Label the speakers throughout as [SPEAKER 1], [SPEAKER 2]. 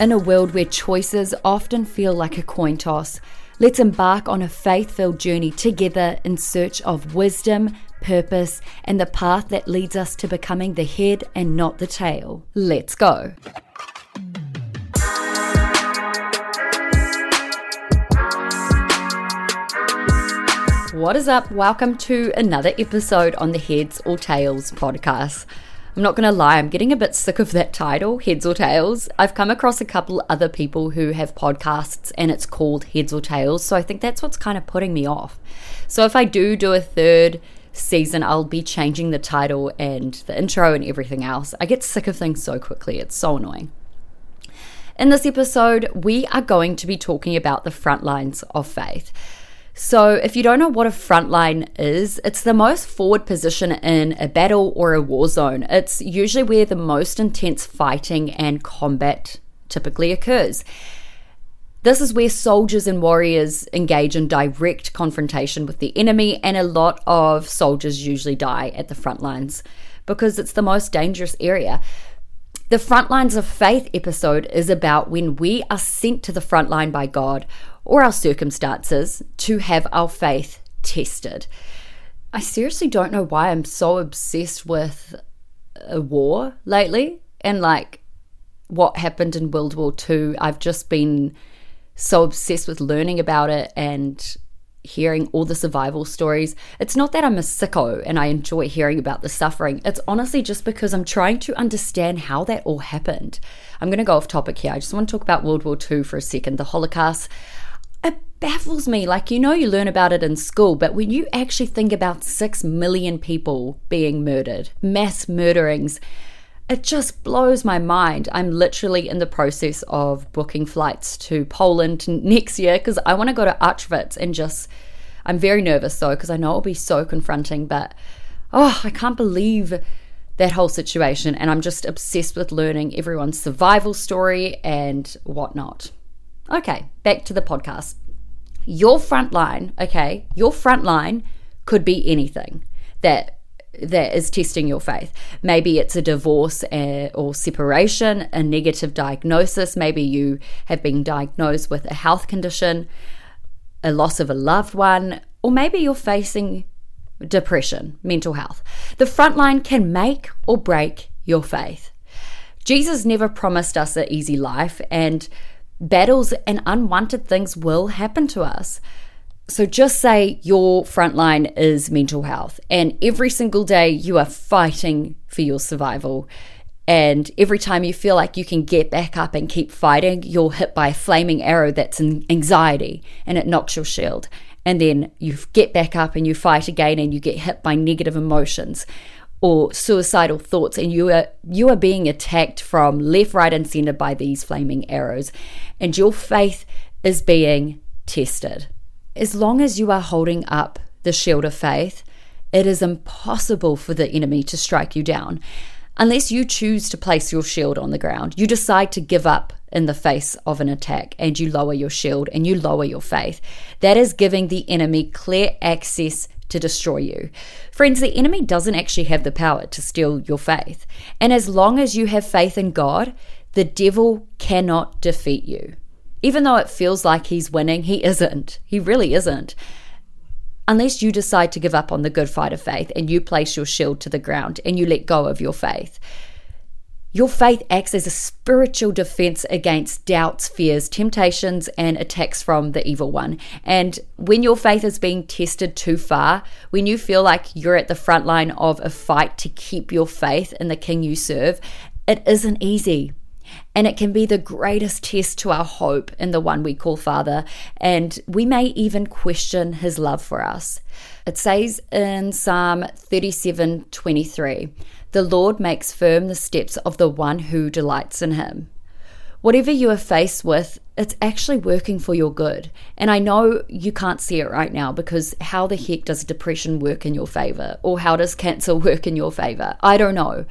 [SPEAKER 1] In a world where choices often feel like a coin toss, let's embark on a faith filled journey together in search of wisdom, purpose, and the path that leads us to becoming the head and not the tail. Let's go. What is up? Welcome to another episode on the Heads or Tails podcast. I'm not going to lie, I'm getting a bit sick of that title, Heads or Tails. I've come across a couple other people who have podcasts and it's called Heads or Tails, so I think that's what's kind of putting me off. So if I do do a third season, I'll be changing the title and the intro and everything else. I get sick of things so quickly, it's so annoying. In this episode, we are going to be talking about the front lines of faith. So, if you don't know what a front line is, it's the most forward position in a battle or a war zone. It's usually where the most intense fighting and combat typically occurs. This is where soldiers and warriors engage in direct confrontation with the enemy, and a lot of soldiers usually die at the front lines because it's the most dangerous area. The Front Lines of Faith episode is about when we are sent to the front line by God or our circumstances to have our faith tested. I seriously don't know why I'm so obsessed with a war lately and like what happened in World War II. I've just been so obsessed with learning about it and hearing all the survival stories. It's not that I'm a sicko and I enjoy hearing about the suffering. It's honestly just because I'm trying to understand how that all happened. I'm going to go off topic here. I just want to talk about World War II for a second, the Holocaust. It baffles me. Like, you know, you learn about it in school, but when you actually think about six million people being murdered, mass murderings, it just blows my mind. I'm literally in the process of booking flights to Poland next year because I want to go to Auschwitz and just. I'm very nervous though because I know it'll be so confronting, but oh, I can't believe that whole situation. And I'm just obsessed with learning everyone's survival story and whatnot. Okay, back to the podcast. Your front line, okay, your front line could be anything that that is testing your faith. Maybe it's a divorce uh, or separation, a negative diagnosis. Maybe you have been diagnosed with a health condition, a loss of a loved one, or maybe you're facing depression, mental health. The front line can make or break your faith. Jesus never promised us an easy life, and battles and unwanted things will happen to us. So just say your frontline is mental health, and every single day you are fighting for your survival. And every time you feel like you can get back up and keep fighting, you're hit by a flaming arrow that's an anxiety and it knocks your shield. And then you get back up and you fight again and you get hit by negative emotions or suicidal thoughts and you are you are being attacked from left right and center by these flaming arrows and your faith is being tested as long as you are holding up the shield of faith, it is impossible for the enemy to strike you down. Unless you choose to place your shield on the ground, you decide to give up in the face of an attack and you lower your shield and you lower your faith. That is giving the enemy clear access to destroy you. Friends, the enemy doesn't actually have the power to steal your faith. And as long as you have faith in God, the devil cannot defeat you. Even though it feels like he's winning, he isn't. He really isn't. Unless you decide to give up on the good fight of faith and you place your shield to the ground and you let go of your faith. Your faith acts as a spiritual defense against doubts, fears, temptations, and attacks from the evil one. And when your faith is being tested too far, when you feel like you're at the front line of a fight to keep your faith in the King you serve, it isn't easy. And it can be the greatest test to our hope in the one we call Father, and we may even question his love for us. It says in Psalm 37 23, The Lord makes firm the steps of the one who delights in him. Whatever you are faced with, it's actually working for your good. And I know you can't see it right now because how the heck does depression work in your favor? Or how does cancer work in your favor? I don't know.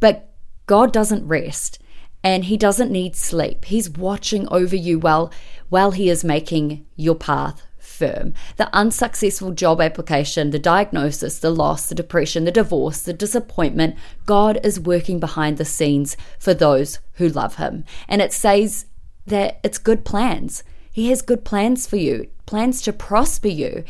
[SPEAKER 1] But God doesn't rest and he doesn't need sleep. He's watching over you while while he is making your path firm. The unsuccessful job application, the diagnosis, the loss, the depression, the divorce, the disappointment, God is working behind the scenes for those who love Him. And it says that it's good plans. He has good plans for you, plans to prosper you.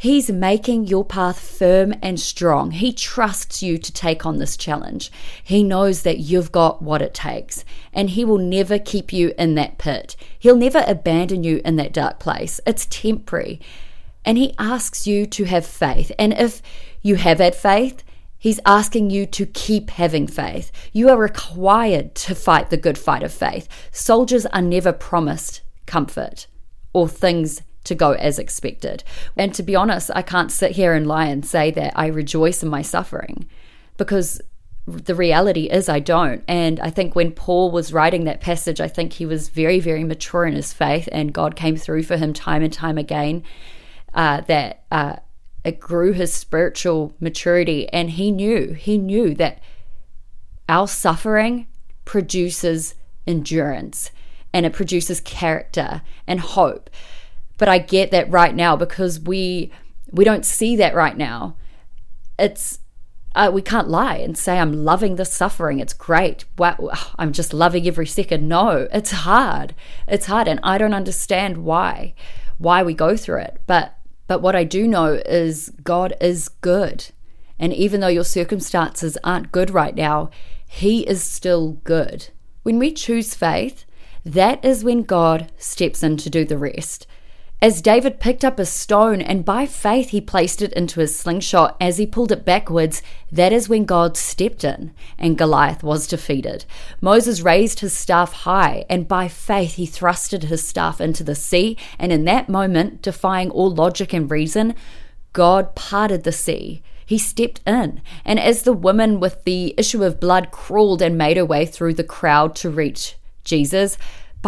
[SPEAKER 1] He's making your path firm and strong. He trusts you to take on this challenge. He knows that you've got what it takes, and He will never keep you in that pit. He'll never abandon you in that dark place. It's temporary. And He asks you to have faith. And if you have had faith, He's asking you to keep having faith. You are required to fight the good fight of faith. Soldiers are never promised comfort or things to go as expected. And to be honest, I can't sit here and lie and say that I rejoice in my suffering because the reality is I don't. And I think when Paul was writing that passage, I think he was very, very mature in his faith, and God came through for him time and time again. Uh, that uh, it grew his spiritual maturity, and he knew, he knew that our suffering produces endurance and it produces character and hope. But I get that right now because we we don't see that right now. It's uh, we can't lie and say I'm loving the suffering. It's great. Wow, I'm just loving every second. No, it's hard. It's hard, and I don't understand why why we go through it. But but what I do know is God is good, and even though your circumstances aren't good right now, He is still good. When we choose faith, that is when God steps in to do the rest. As David picked up a stone and by faith he placed it into his slingshot as he pulled it backwards, that is when God stepped in and Goliath was defeated. Moses raised his staff high and by faith he thrusted his staff into the sea, and in that moment, defying all logic and reason, God parted the sea. He stepped in, and as the woman with the issue of blood crawled and made her way through the crowd to reach Jesus,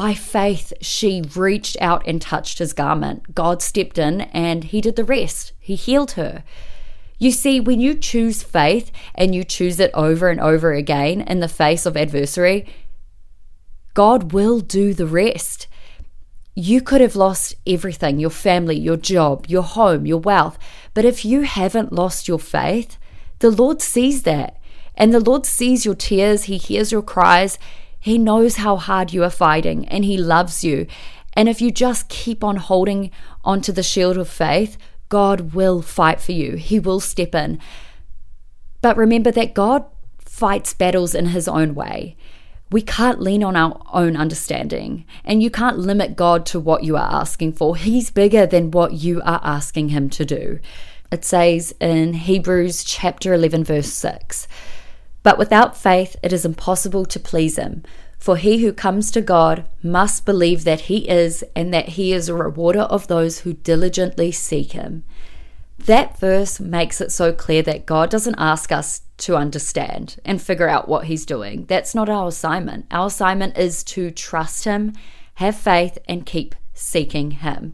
[SPEAKER 1] by faith, she reached out and touched his garment. God stepped in and he did the rest. He healed her. You see, when you choose faith and you choose it over and over again in the face of adversary, God will do the rest. You could have lost everything your family, your job, your home, your wealth. But if you haven't lost your faith, the Lord sees that. And the Lord sees your tears, He hears your cries, he knows how hard you are fighting and He loves you. And if you just keep on holding onto the shield of faith, God will fight for you. He will step in. But remember that God fights battles in His own way. We can't lean on our own understanding, and you can't limit God to what you are asking for. He's bigger than what you are asking Him to do. It says in Hebrews chapter 11, verse 6 but without faith, it is impossible to please Him. For he who comes to God must believe that He is, and that He is a rewarder of those who diligently seek Him. That verse makes it so clear that God doesn't ask us to understand and figure out what He's doing. That's not our assignment. Our assignment is to trust Him, have faith, and keep seeking Him.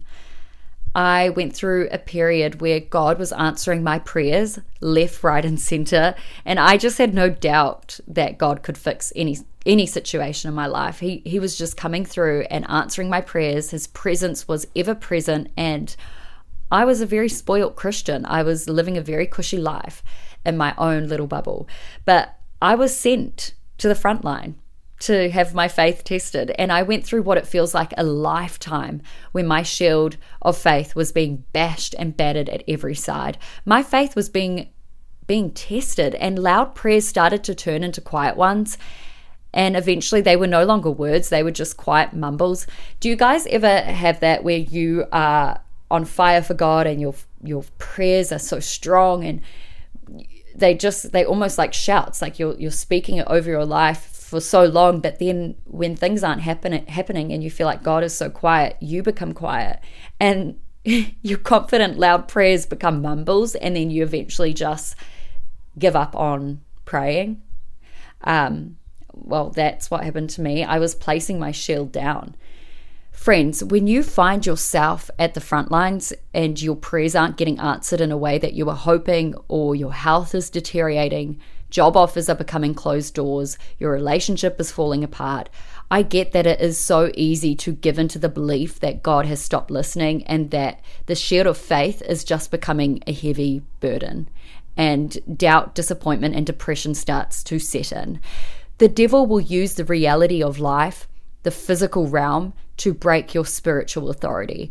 [SPEAKER 1] I went through a period where God was answering my prayers left, right, and center. And I just had no doubt that God could fix any any situation in my life. He he was just coming through and answering my prayers. His presence was ever present and I was a very spoilt Christian. I was living a very cushy life in my own little bubble. But I was sent to the front line to have my faith tested. And I went through what it feels like a lifetime when my shield of faith was being bashed and battered at every side. My faith was being being tested and loud prayers started to turn into quiet ones. And eventually they were no longer words, they were just quiet mumbles. Do you guys ever have that where you are on fire for God and your your prayers are so strong and they just they almost like shouts like you're you're speaking it over your life for so long but then when things aren't happen- happening and you feel like god is so quiet you become quiet. And your confident loud prayers become mumbles and then you eventually just give up on praying. Um, well that's what happened to me. I was placing my shield down. Friends, when you find yourself at the front lines and your prayers aren't getting answered in a way that you were hoping or your health is deteriorating, job offers are becoming closed doors, your relationship is falling apart. I get that it is so easy to give into the belief that God has stopped listening and that the shield of faith is just becoming a heavy burden. And doubt, disappointment, and depression starts to set in. The devil will use the reality of life, the physical realm, to break your spiritual authority.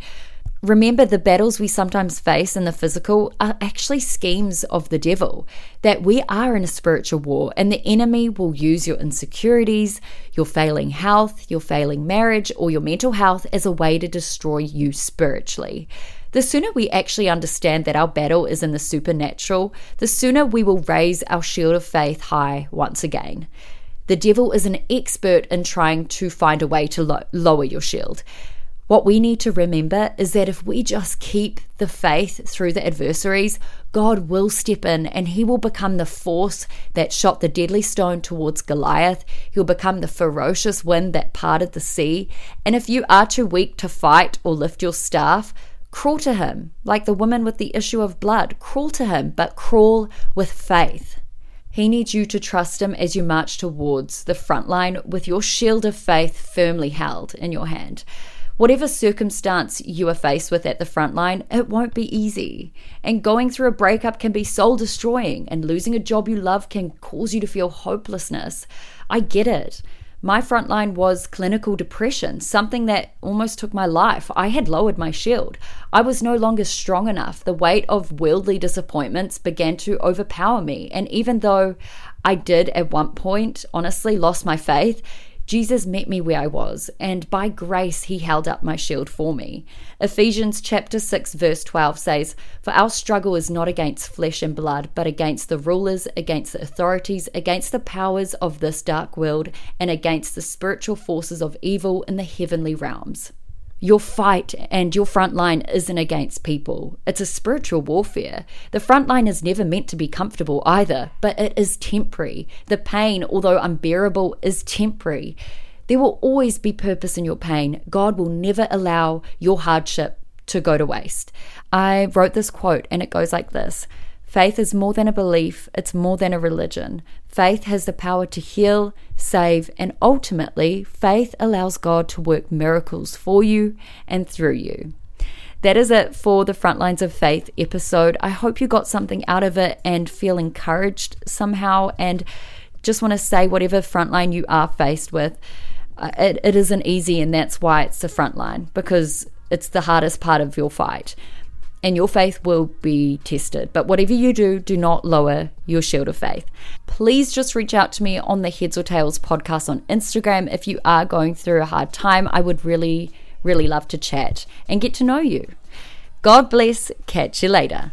[SPEAKER 1] Remember, the battles we sometimes face in the physical are actually schemes of the devil, that we are in a spiritual war, and the enemy will use your insecurities, your failing health, your failing marriage, or your mental health as a way to destroy you spiritually. The sooner we actually understand that our battle is in the supernatural, the sooner we will raise our shield of faith high once again. The devil is an expert in trying to find a way to lo- lower your shield. What we need to remember is that if we just keep the faith through the adversaries, God will step in and he will become the force that shot the deadly stone towards Goliath. He'll become the ferocious wind that parted the sea. And if you are too weak to fight or lift your staff, crawl to him, like the woman with the issue of blood. Crawl to him, but crawl with faith. He needs you to trust him as you march towards the front line with your shield of faith firmly held in your hand. Whatever circumstance you are faced with at the front line, it won't be easy. And going through a breakup can be soul destroying, and losing a job you love can cause you to feel hopelessness. I get it. My front line was clinical depression, something that almost took my life. I had lowered my shield. I was no longer strong enough. The weight of worldly disappointments began to overpower me. And even though I did at one point honestly lost my faith, Jesus met me where I was, and by grace he held up my shield for me. Ephesians chapter 6 verse 12 says, "For our struggle is not against flesh and blood, but against the rulers, against the authorities, against the powers of this dark world, and against the spiritual forces of evil in the heavenly realms." Your fight and your front line isn't against people. It's a spiritual warfare. The front line is never meant to be comfortable either, but it is temporary. The pain, although unbearable, is temporary. There will always be purpose in your pain. God will never allow your hardship to go to waste. I wrote this quote and it goes like this Faith is more than a belief, it's more than a religion. Faith has the power to heal, save, and ultimately, faith allows God to work miracles for you and through you. That is it for the Frontlines of Faith episode. I hope you got something out of it and feel encouraged somehow. And just want to say, whatever frontline you are faced with, uh, it, it isn't easy, and that's why it's the frontline because it's the hardest part of your fight and your faith will be tested. But whatever you do, do not lower your shield of faith. Please just reach out to me on the Heads or Tails podcast on Instagram if you are going through a hard time. I would really, really love to chat and get to know you. God bless. Catch you later.